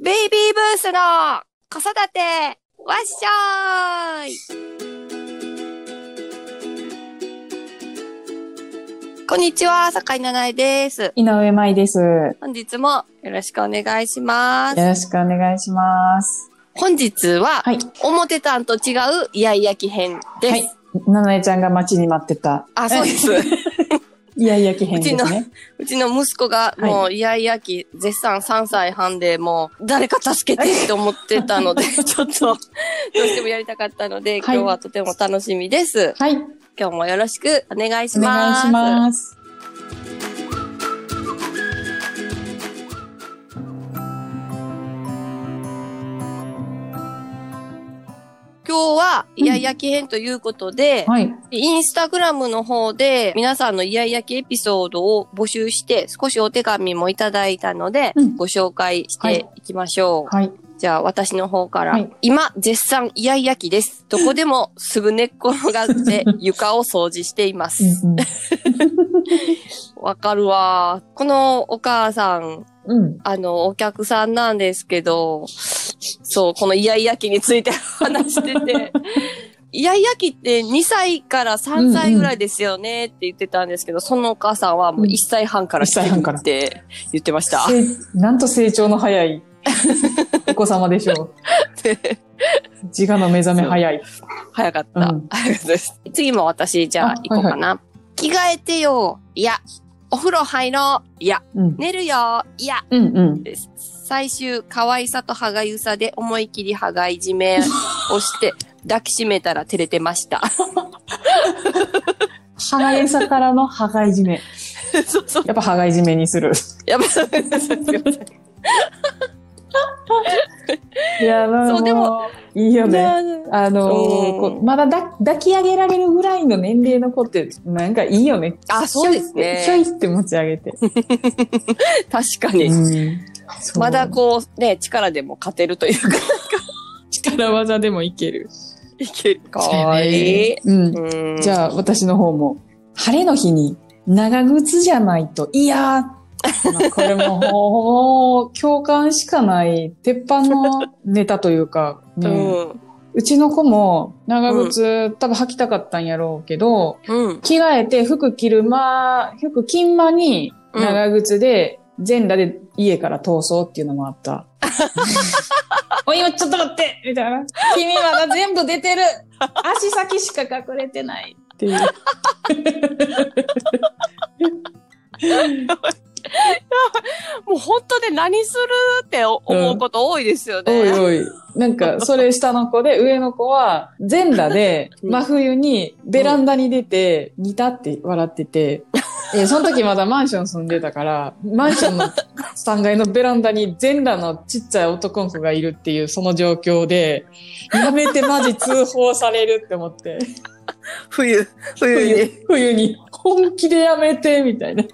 ベイビーブースの子育てわっしょーいこんにちは、坂井七重です。井上舞です。よ本日もよろしくお願いします。ろしくお願いします。本日は、はい。表たんと違うイヤイヤ期編です。はい。ななえちゃんが待ちに待ってた。あ、そうです。いやいやき編ですね。うちの息子がもうイヤイヤ期絶賛3歳半でもう誰か助けてって思ってたので、ちょっとどうしてもやりたかったので、今はい日はとても楽しみです。はい。今日もよろしくお願いしおます。願いします。今日はイヤイヤ期編ということで、はい。インスタグラムの方で皆さんのイヤイヤ期エピソードを募集して少しお手紙もいただいたので、うんご紹介していきましょう。はい。じゃあ私の方から、はい今絶賛イヤイヤ期です。どこでもすぐ寝っ転がって床を掃除しています。うん わかるわ。このお母さん、うん。うん。あの、お客さんなんですけど、そう、このイヤイヤ期について話してて、イヤイヤ期って2歳から3歳ぐらいですよねって言ってたんですけど、そのお母さんはもう1歳半から来て1歳半からるって言ってました。せなんと成長の早いお 子様でしょう。自我の目覚め早い。早かった。うん早かったです。次も私、じゃああ行こうかな。着替えてよ。いや。お風呂入ろう。いや。うん。寝るよ。いや。うんうん。です。最終、可愛さと歯がゆさで思い切り歯がいじめ をして、抱きしめたら照れてました。歯がゆさからの歯がいじめ。そうそう。やっぱ歯がいじめにする。やばい。すいませんいや、そうでも、いいよね。あのまだだ抱き上げられるぐらいの年齢の子って、なんかいいよね。あそうですねひょいって持ち上げて。確かに。うんまだこう、ね、力でも勝てるというか、力技でもいける。いける。かわいい。うん。うんじゃあ、私の方も、晴れの日に長靴じゃないと、いやー、これももう、共感しかない、鉄板のネタというか、ね うん。うちの子も長靴、多分履きたかったんやろうけど、うん。着替えて服着る間、服着ん間に長靴で全裸で家から逃走っていうのもあった。おい、今ちょっと待ってみたいな。君まだ全部出てる足先しか隠れてないっていう。もう本当で何するって思うこと多いですよね。おいおい。なんか、それ下の子で、上の子は全裸で うん真冬にベランダに出て、似たって笑ってて、えその時まだマンション住んでたから、マンションの3階のベランダに全裸のちっちゃい男の子がいるっていうその状況で、やめてマジ通報されるって思って、冬、冬に。冬冬に本気でやめて、みたいな。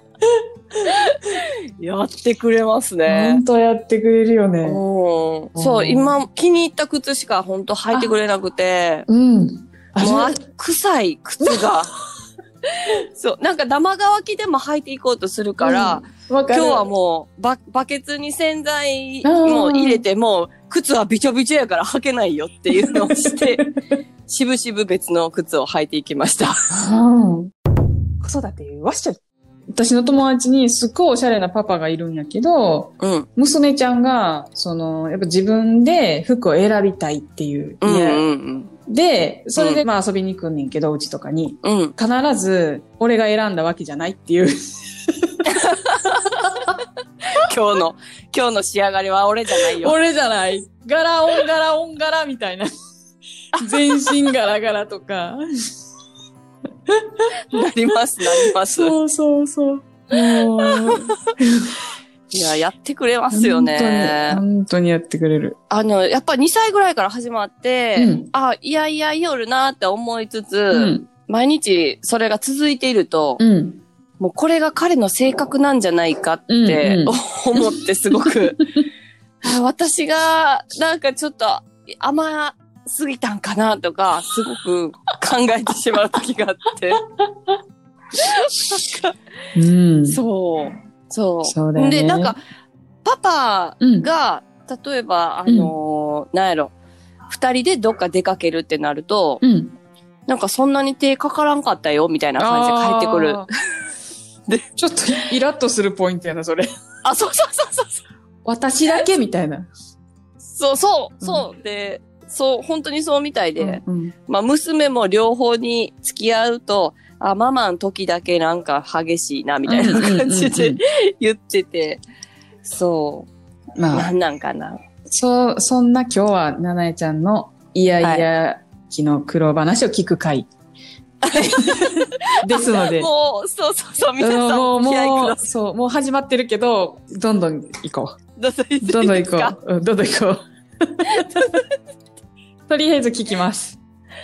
やってくれますね本。当やってくれるよね。うんそう、今気に入った靴しか本当履いてくれなくて、うん。あも臭い靴が。そう、なんか生乾きでも履いていこうとするから、わかる今日はもうババケツに洗剤うんも入れても、靴はびちょびちょやから履けないよっていうのをして、しぶしぶ別の靴を履いていきました。うん。子育てわっしょい。私の友達にすっごいおしゃれなパパがいるんやけど、うん。娘ちゃんが、その、やっぱ自分で服を選びたいっていう。うんういやんで、それでまあ遊びに来んねんけど、うちとかに。うん。うん。必ず、俺が選んだわけじゃないっていう。今日の、今日の仕上がりは俺じゃないよ。俺じゃない。柄オン柄オン柄みたいな。全身ガラガラとか。なります、なります。そうそうそう。もう、いや、やってくれますよね。本当に、やってくれる。あの、やっぱ2歳ぐらいから始まって、うんあ、いやいや、夜なって思いつつ、うん。毎日それが続いていると、うん。もうこれが彼の性格なんじゃないかってうんうん 思ってすごく、あ私がなんかちょっと甘すぎたんかなとか、すごく考えてしまう時があって。うん。そう。そう。そうだよねで、なんか、パパうん。が例えば、あのーなんやろ、二人でどっか出かけるってなると、うん。なんかそんなに手かからんかったよ、みたいな感じで帰ってくる。で、ちょっとイラッとするポイントやな、それ。あ、そうそうそうそう。私だけみたいな。そうそう、そう。で、そう、本当にそうみたいで、うんまあ娘も両方に付き合うと、あ、ママの時だけなんか激しいな、みたいな感じでうんうんうんうん言ってて、そう、まあ、なんなんかな。そう、そんな今日は、ななえちゃんのいやいや期の苦労話を聞く回。ですので。もう、そうそうそう、皆さんもう、もう、そう、もう始まってるけど、どんどん行こう。どんどん行こう。うん、どんどん行こう。とりあえず聞きます。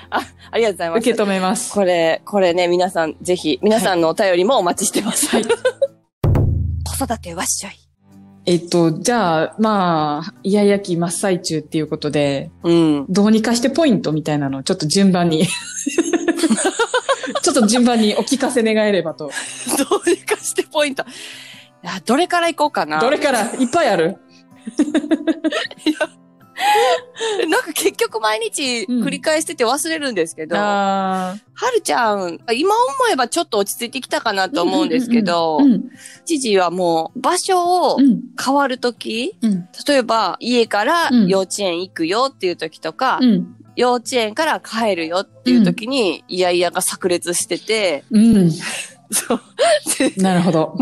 ありがとうございます。受け止めます。これ、これね、皆さん、ぜひ、皆さんのお便りもお待ちしてます。はい。子育てわっしょい。えっと、じゃあ、まあ、イヤイヤ期真っ最中っていうことで、うん。どうにかしてポイントみたいなのをちょっと順番に、ちょっと順番にお聞かせ願えればと。どうにかしてポイント。いや、どれから行こうかな。どれから？いっぱいある なんか結局毎日繰り返してて忘れるんですけど、はあるちゃん、今思えばちょっと落ち着いてきたかなと思うんですけど。知事はもう場所をうん。変わるとき、うん。例えば家からうん幼稚園行くよっていう時とか、うん。幼稚園から帰るよっていう時に、いやいやが炸裂してて、うん。そう。でなるほど。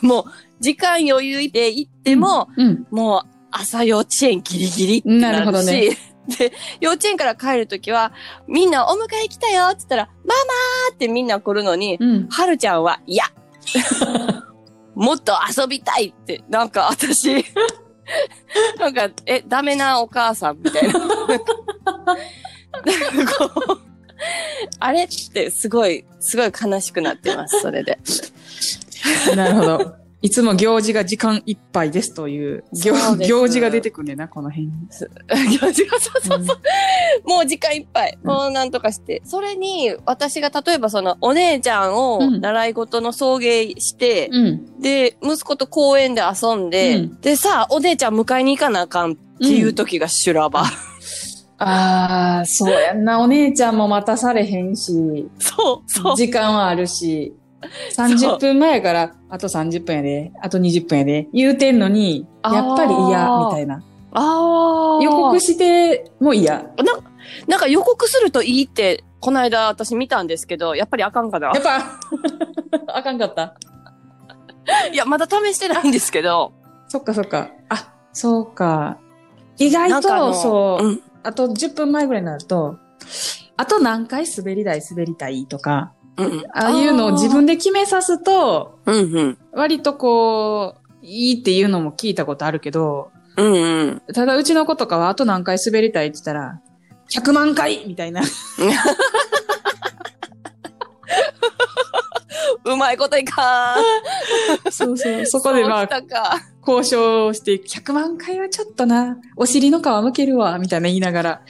もう、時間余裕で行っても、うん。もう朝幼稚園ギリギリってなるし、なるほどね で、幼稚園から帰るときは、みんなお迎え来たよって言ったら、ママーってみんな来るのに、うん。はるちゃんは、いや、もっと遊びたいって、なんか私、なんか、え、ダメなお母さんみたいな。なんかこうあれってすごい、すごい悲しくなってます、それで。なるほど。いつも行事が時間いっぱいですという、行そうです行事が出てくんねんな、この辺に。行事がそうそうそう。もう時間いっぱい。うんもうなんとかして。それに、私が例えばその、お姉ちゃんをうん習い事の送迎して、うん。で、息子と公園で遊んで、うんでさ、お姉ちゃん迎えに行かなあかんっていう時が修羅場。ああ、そうやんな。お姉ちゃんも待たされへんし、そう、そう。時間はあるし、30分前から、あと30分やで、あと20分やで、言うてんのに、やっぱり嫌、みたいな。ああ。予告しても嫌。なんか予告するといいって、この間私見たんですけど、やっぱりあかんかなやっぱ、あかんかった。いや、まだ試してないんですけど。そっかそっか。あ、そうか。意外と、そう、うん。あと10分前ぐらいになると、あと何回滑り台滑りたいとか、うん。ああいうのを自分で決めさすと、うんうん。割とこう、いいっていうのも聞いたことあるけど、うんうん。ただうちの子とかはあと何回滑りたいって言ったら、100万回みたいな。うまいこといかん。そうそう。そこでまあ。交渉して、100万回はちょっとな、お尻の皮むけるわ、みたいな言いながら、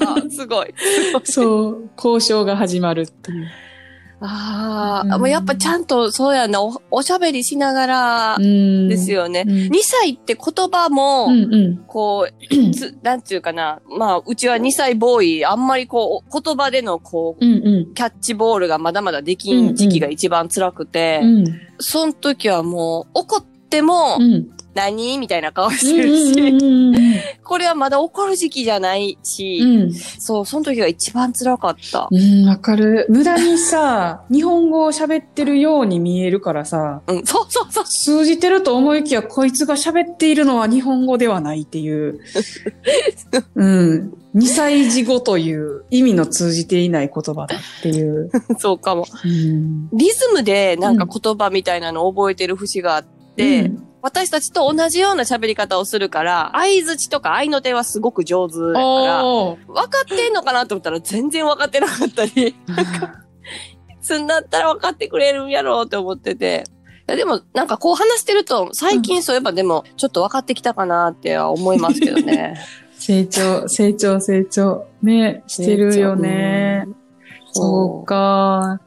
あ、すごい。そう、交渉が始まるっていう。ああ、うんもうやっぱちゃんとそうやな、おおしゃべりしながらうんですよね。うん2歳って言葉も、うんうん。こう、つ、なんていうかな。まあ、うちは2歳ボーイ、あんまりこう、言葉でのこう、うんうん。キャッチボールがまだまだできん時期が一番辛くて、うん。その時はもう、怒っても、うん。何？みたいな顔うしてるし、これはまだ怒る時期じゃないし、うん。そう、その時が一番辛かった。うん、わかる。無駄にさ、日本語を喋ってるように見えるからさ、うん、そうそうそう。通じてると思いきや、こいつが喋っているのは日本語ではないっていう。うん。2歳児語という意味の通じていない言葉だっていう。そうかも。うん。リズムでなんか言葉みたいなのを覚えてる節があって、うん私たちと同じような喋り方をするから、相槌とか相の手はすごく上手だから、分かってんのかなと思ったら全然分かってなかったり、すんだったら分かってくれるんやろうって思ってて。いやでも、なんかこう話してると、最近そういえばでも、ちょっと分かってきたかなっては思いますけどね。成長、成長、成長。ね、してるよね。そうか。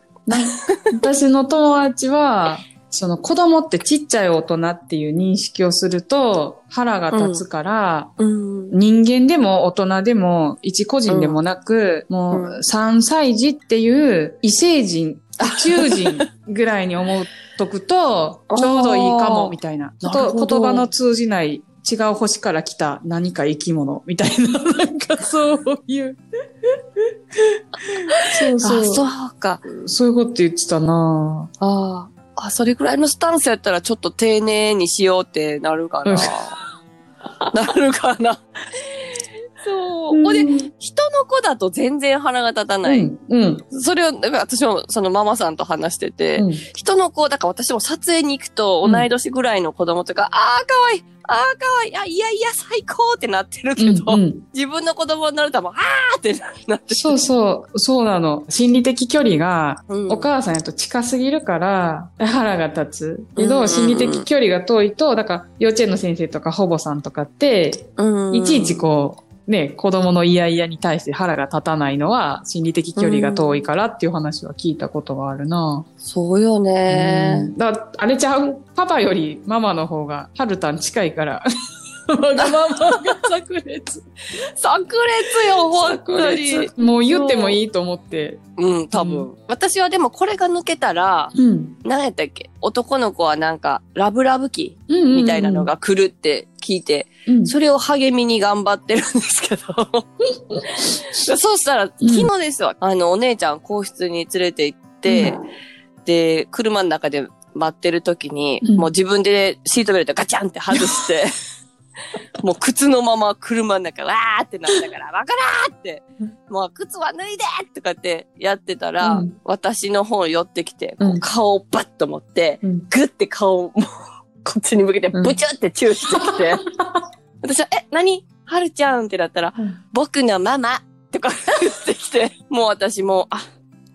私の友達は、その子供ってちっちゃい大人っていう認識をすると腹が立つから、うん。人間でも大人でも一個人でもなく、もうんう3歳児っていう異星人、宇宙人ぐらいに思っとくと、ちょうどいいかも、みたいな。言葉の通じない違う星から来た何か生き物みたいな、なんかそういう。そうあ、そう。そうか。そういうこと言ってたなああ。あ、それぐらいのスタンスやったらちょっと丁寧にしようってなるかな。なるかな。そう。ほんで、人の子だと全然腹が立たない。うん。うん。それを、だから私もそのママさんと話してて、うん人の子、だから私も撮影に行くとうん同い年ぐらいの子供とか、ああ、かわいい、ああ、かわいい、あいやいや、最高ってなってるけど、うんうん自分の子供になるともう、ああってなってる。そうそう、そうなの。心理的距離が、うんお母さんやと近すぎるから、腹が立つ。けど、心理的距離が遠いと、だから、幼稚園の先生とか保母さんとかって、うんいちいちこう、ね、子供の嫌々に対して腹が立たないのは、心理的距離が遠いからっていう話は聞いたことがあるな。そうよね。うんだから、あれちゃう、パパよりママの方が、はるたん近いから。わがままが炸裂。炸裂よ、本当に。もう言ってもいいと思って。うん、多分、う私はでもこれが抜けたら、うん。何やったっけ？男の子はなんか、ラブラブ期みみたいなのが来るって聞いて、うん、それを励みに頑張ってるんですけど。そうしたら、昨日ですわ。あの、お姉ちゃん皇室に連れて行って、で、車の中で待ってる時に、うん。もう自分でシートベルトガチャンって外して、もう靴のまま車の中わーってなったから、わからーって、もう靴は脱いでとかってやってたら、うん。私の方寄ってきて、顔をバッと持って、うん。グッて顔をもうこっちに向けてうん。ブチュってチューしてきて、私は、え、何？はるちゃんってなったら、うん。僕のママとか言ってきて、もう私もう、あ、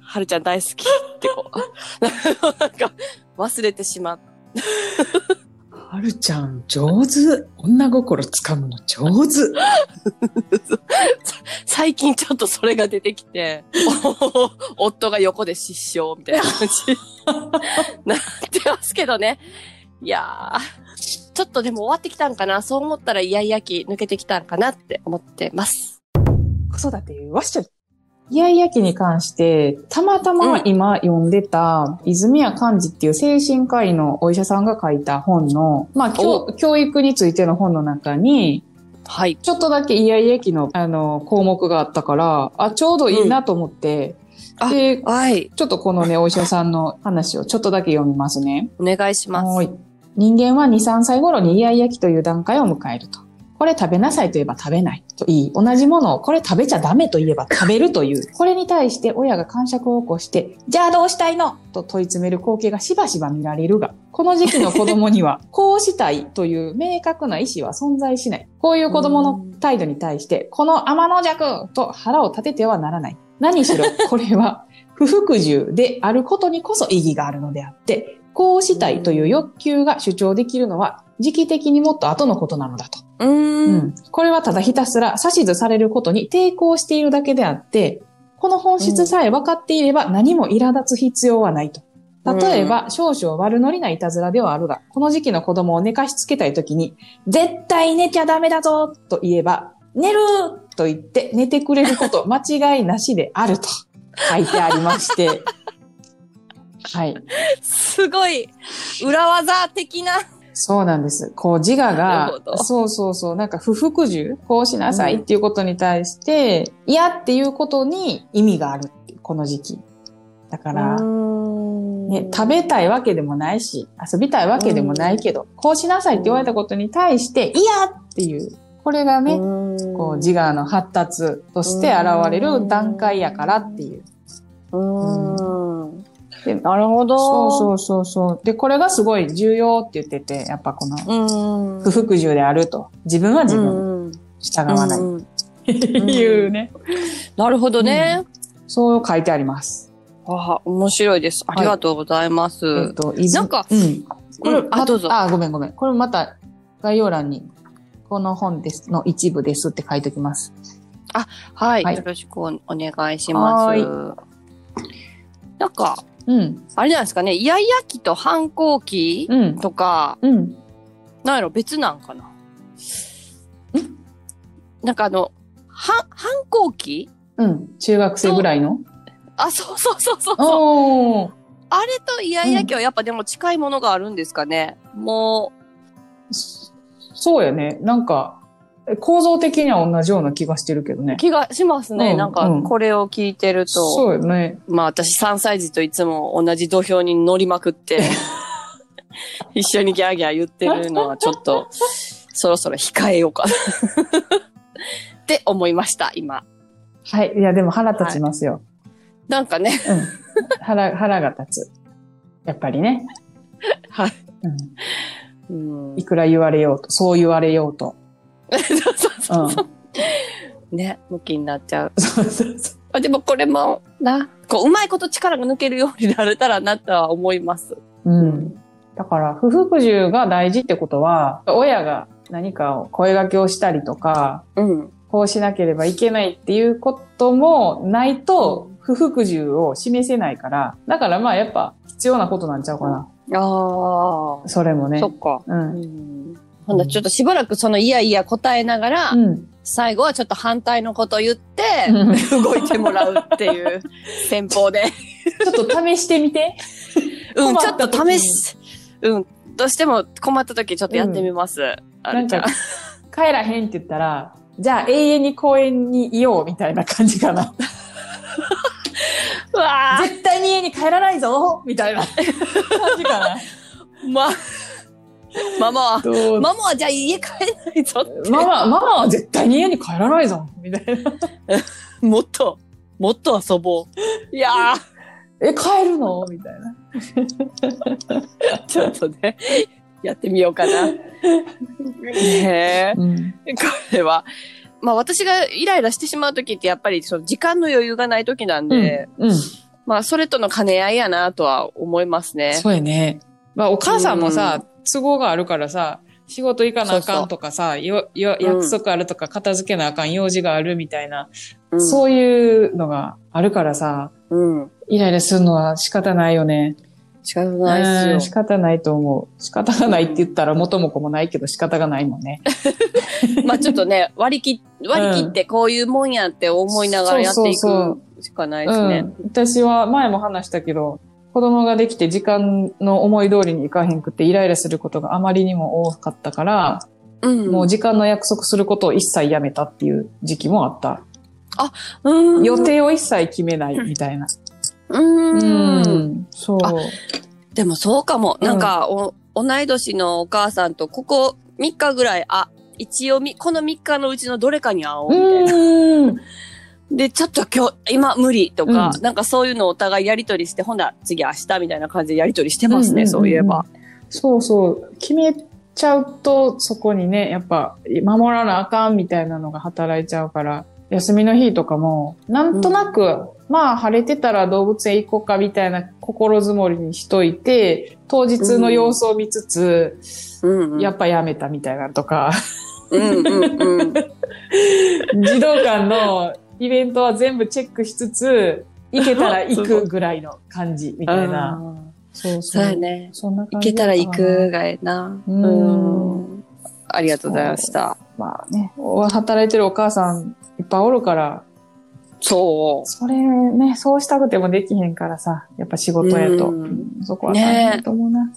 はるちゃん大好きってこう、なんか忘れてしまっはるちゃん、上手。女心つかむの上手。最近ちょっとそれが出てきて、お夫が横で失笑みたいな感じ。に なってますけどね。いやー、ちょっとでも終わってきたんかなそう思ったらイヤイヤ期抜けてきたんかなって思ってます。子育てわっしょい。イヤイヤ期に関して、たまたま今読んでた、泉谷寛治っていう精神科医のお医者さんが書いた本の、まあ、教教育についての本の中に、はい。ちょっとだけイヤイヤ期の、あの、項目があったから、あ、ちょうどいいなと思って、うんで、はい。ちょっとこのね、お医者さんの話をちょっとだけ読みますね。お願いします。はい。人間は2、3歳頃にイヤイヤ期という段階を迎えると。これ食べなさいと言えば食べないといい。同じものをこれ食べちゃダメと言えば食べるという。これに対して親が感触を起こして、じゃあどうしたいの？と問い詰める光景がしばしば見られるが、この時期の子供には、こうしたいという明確な意思は存在しない。こういう子供の態度に対して、この天の弱と腹を立ててはならない。何しろ、これは不服従であることにこそ意義があるのであって、こうしたいという欲求が主張できるのは、時期的にもっと後のことなのだと。うーん。うんこれはただひたすら指図されることに抵抗しているだけであって、この本質さえ分かっていれば何も苛立つ必要はないと。例えば、少々悪ノリないたずらではあるが、この時期の子供を寝かしつけたいときに、絶対寝ちゃダメだぞと言えば、寝ると言って寝てくれること間違いなしであると書いてありまして、はい。すごい、裏技的な。そうなんです。こう自我が、そうそうそう、なんか不服従こうしなさいっていうことに対して、嫌っていうことに意味があるっていうこの時期。だから、ね、食べたいわけでもないし、遊びたいわけでもないけど、こうしなさいって言われたことに対して、嫌っていう、これがね、こう自我の発達として現れる段階やからっていう。うん。でなるほど。そうそうそうそう。で、これがすごい重要って言ってて、やっぱこのうん。不服従であると。自分は自分、うん従わない。いうね。なるほどね。そう書いてあります。あ面白いです。ありがとうございます。えっと、なんかうん。これ、うんあまどうぞあ、ごめんごめん。これまた概要欄に、この本です、の一部ですって書いておきます。はい、はいよろしくおお願いしますは。なんか、うん。あれなんですかね、イヤイヤ期と反抗期うん。とか、うん。なんやろ、別なんかな。なんかあの、反、反抗期うん。中学生ぐらいの？あ、そうそうそうそうそう。あれとイヤイヤ期はやっぱでも近いものがあるんですかね。もそそうやね。なんか、構造的には同じような気がしてるけどねう、。気がしますね。うんなんかうん、これを聞いてると。そうよね。まあ私3歳児といつも同じ土俵に乗りまくって、一緒にギャーギャー言ってるのはちょっと、そろそろ控えようかな。って思いました、今。はい。いや、でも腹立ちますよ。なんかね、うん。腹、腹が立つ。やっぱりね。はい。うん。うんい。くら言われようと、そう言われようと。そうそうそううん。ね、向きになっちゃう。そうそうそあでもこれも、な、こう、うまいこと力が抜けるようになれたらなとは思います。う。うん。だから、不服従が大事ってことは、親が何かを声掛けをしたりとか、うん。こうしなければいけないっていうこともないと、不服従を示せないから、だからまあやっぱ必要なことなんちゃうかな。ああ、それもねそ。っか。う。うんん。ほんだちょっとしばらくそのいやいや答えながら、うん。最後はちょっと反対のことを言って、うん動いてもらうっていう戦法で。ちょっと試してみて。うん、困ちょっと試し、うん、どうしても困った時ちょっとやってみます。あなんるちゃんか、帰らへんって言ったら、じゃあ永遠に公園にいようみたいな感じかな。うわ絶対に家に帰らないぞみたいな感じかな。ー ま、ママは、ママはじゃあ家帰らないぞって。ママ、ママは絶対に家に帰らないぞみたいな。もっと、もっと遊ぼう。いやえ、帰るの？みたいな。ー、ちょっとね、やってみようかな。ねえ。うん。これは、まあ私がイライラしてしまう時ってやっぱりその時間の余裕がない時なんで、うん。まあそれとの兼ね合いやなとは思いますね。そうやね。まあ、お母さんもさ、都合があるからさ、仕事行かなあかんとかさ、よようん約束あるとか片付けなあかん用事があるみたいな、うん、そういうのがあるからさ、うん。イライラするのは仕方ないよね。仕方ないうんっす仕方ないと思う。仕方がないって言ったら元も子もないけど仕方がないもんね。よ。まあちょっとね、割り切っ、割り切ってこういうもんやって思いながらやっていくしかないうんですね。。私は前も話したけど、子供ができて時間の思い通りにいかへんくってイライラすることがあまりにも多かったから、うん。もう時間の約束することを一切やめたっていう時期もあった。うん、予定を一切決めないみたいな。うん。うん。そう。あでもそうかも。うんなんか、お、同い年のお母さんとここ3日ぐらい、あ、一応み、この3日のうちのどれかに会おうみたいな。うん。で、ちょっと今日、今無理とか、うんなんかそういうのをお互いやりとりして、ほんなら次明日みたいな感じでやりとりしてますね、うんうんうんうんそういえば。そうそう。決めちゃうと、そこにね、やっぱ、守らなあかんみたいなのが働いちゃうから、休みの日とかも、なんとなく、まあ、晴れてたら動物園行こうかみたいな心づもりにしといて、当日の様子を見つつ、うん、うん。やっぱやめたみたいなのとか、うんうんうん。児童館のイベントは全部チェックしつつ、行けたら行くぐらいの感じみたいな。あーそうそうや。ね。そんな行感じけたら行くがええな。うんうんありがとうございました。まあね、働いてるお母さんいっぱいおるから、そそれね、そうしたくてもできへんからさ、やっぱ仕事やと。そこは大と思うな。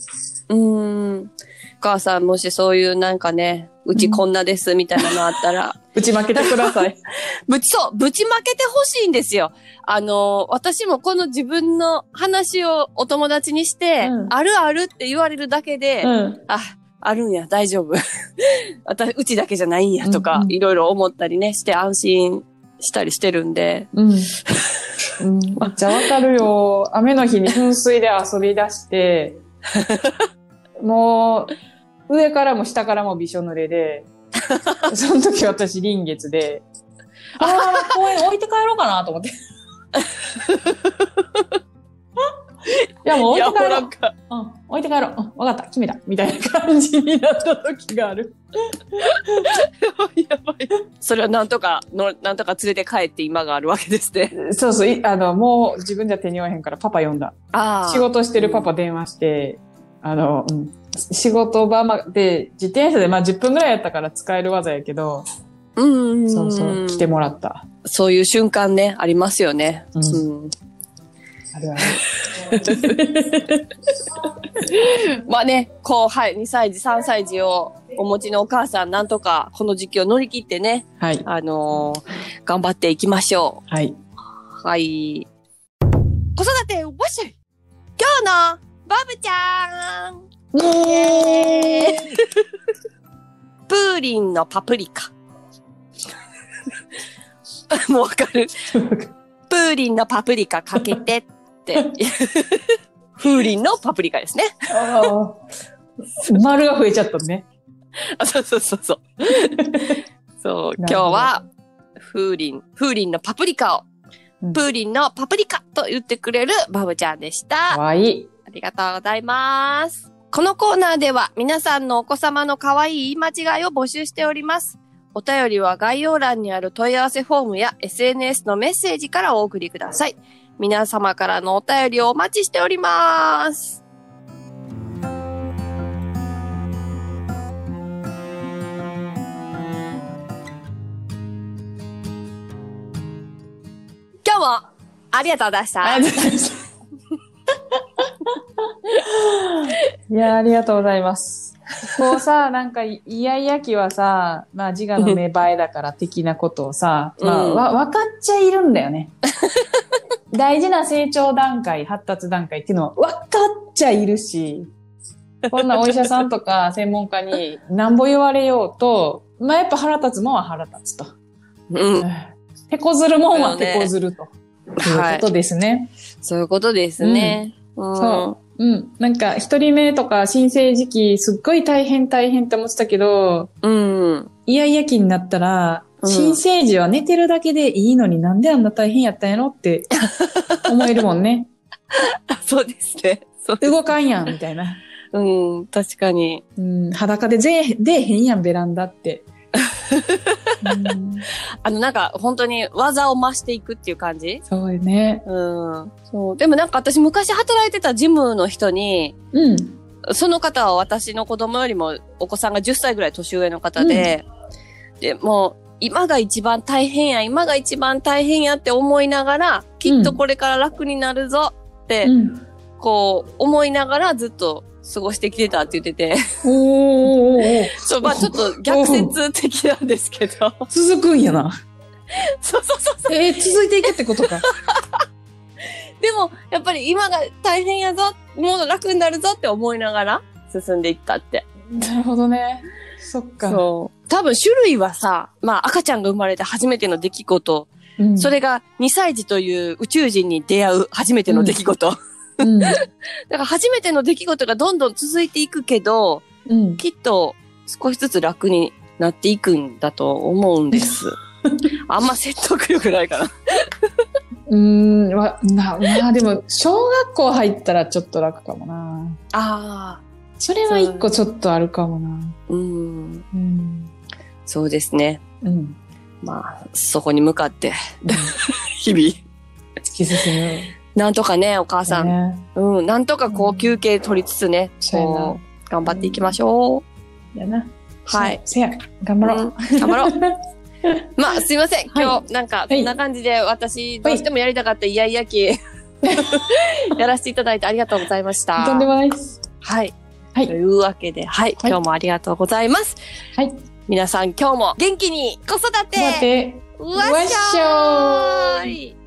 う。うん。お母さんもしそういうなんかね、うちこんなですみたいなのあったら、打ち負けてください。ぶち、そう、ぶちまけてほしいんですよ。あの、私もこの自分の話をお友達にして、うんあるあるって言われるだけで、うん。あ、あるんや、大丈夫。私、うちだけじゃないんやとかいろいろ思ったりね、して安心したりしてるんで。うん。うん、めっちゃわかるよ。雨の日に噴水で遊び出して、もう、上からも下からもびしょ濡れで、その時私臨月で、ああ、公園置いて帰ろうかなと思って。いや、もう置いて帰ろう。か。うん、置いて帰ろう。うん、わかった、決めた。みたいな感じになった時がある。やばい。それはなんとかの、なんとか連れて帰って今があるわけですね。そうそう、いあの、もう自分じゃ手に負えへんからパパ呼んだ。あ仕事してるパパ電話して、あの、うん、仕事場まで、自転車でまあ10分ぐらいやったから使える技やけど、うんうん。そうそう、来てもらった。そういう瞬間ね、ありますよね。うんうんあるある。まあね、こう、はい、2歳児、3歳児をお持ちのお母さん、なんとかこの時期を乗り切ってね、はい。あのー頑張っていきましょはい。う。はい。子育て、わっし今日のバブちゃんイエーイプーリンのパプリカ。もうわかるプーリンのパプリカかけてって。風鈴のパプリカですね。丸が増えちゃったね。あ、そうそうそうそう。そう、今日は、風鈴、風鈴のパプリカを、うんプーリンのパプリカと言ってくれるバブちゃんでした。かわいい。ありがとうございます。このコーナーでは皆さんのお子様の可愛い言い間違いを募集しております。お便りは概要欄にある問い合わせフォームや SNS のメッセージからお送りください。皆様からのお便りをお待ちしております。今日もありがとうございました。や、ありがとうございます。こうさ、なんか、イヤイヤ期はさ、まあ自我の芽生えだから的なことをさ、まあ、うんわ、分かっちゃいるんだよね。大事な成長段階、発達段階っていうのは分かっちゃいるし、こんなお医者さんとか 専門家になんぼ言われようと、まあやっぱ腹立つもんは腹立つと。うん。手こずるもんは手こずると。はいいうことですね。そういうことですね。うん。そうん。なんか、一人目とか新生時期、すっごい大変大変って思ってたけど、うん。イヤイヤ期になったら、うん新生児は寝てるだけでいいのになんであんな大変やったんやろって 思えるもんね。そうですね。そう。動かんやん、みたいな。うん、確かに。うん、裸で出えへんやん、ベランダって。うん、あの、なんか、本当に技を増していくっていう感じ？そうよね。うん。そう。でもなんか私昔働いてたジムの人に、うん。その方は私の子供よりもお子さんが10歳ぐらい年上の方で、で、もう、今が一番大変や、今が一番大変やって思いながら、きっとこれから楽になるぞって、うん。こう、思いながらずっと過ごしてきてたって言ってて、おそう、まあちょっと逆説的なんですけど、続くんやな。そうそうそうそう。えー続いていくってことか。でも、やっぱり今が大変やぞ、もう楽になるぞって思いながら進んでいったって。なるほどね。そっか。そう。多分種類はさ、まあ赤ちゃんが生まれて初めての出来事、うんそれが2歳児という宇宙人に出会う初めての出来事。うん。だから初めての出来事がどんどん続いていくけど、うん。きっと少しずつ楽になっていくんだと思うんです。あんま説得力ないかな。うーん、わ、な、まあでも、小学校入ったらちょっと楽かもな。ああ。それは一個ちょっとあるかもな。うん。うん。そうですね。うん。まあ、そこに向かって、日々、突き進む。なんとかね、お母さん、ね。うん、なんとかこうんう休憩取りつつね、そうやなこう、頑張っていきましょやな。はい。せや、頑張う。ろう。うん頑張ろう。まあ、すいません。はい今日、なんか、そんな感じで、私、どうしてもやりたかったイヤイヤ期、やらせていただいてありがとうございました。とんでもないです。はい。はいというわけで、はい。はい今日もありがとうございます。はい。皆さん、今日も元気に子育て。わっしょーわっしょー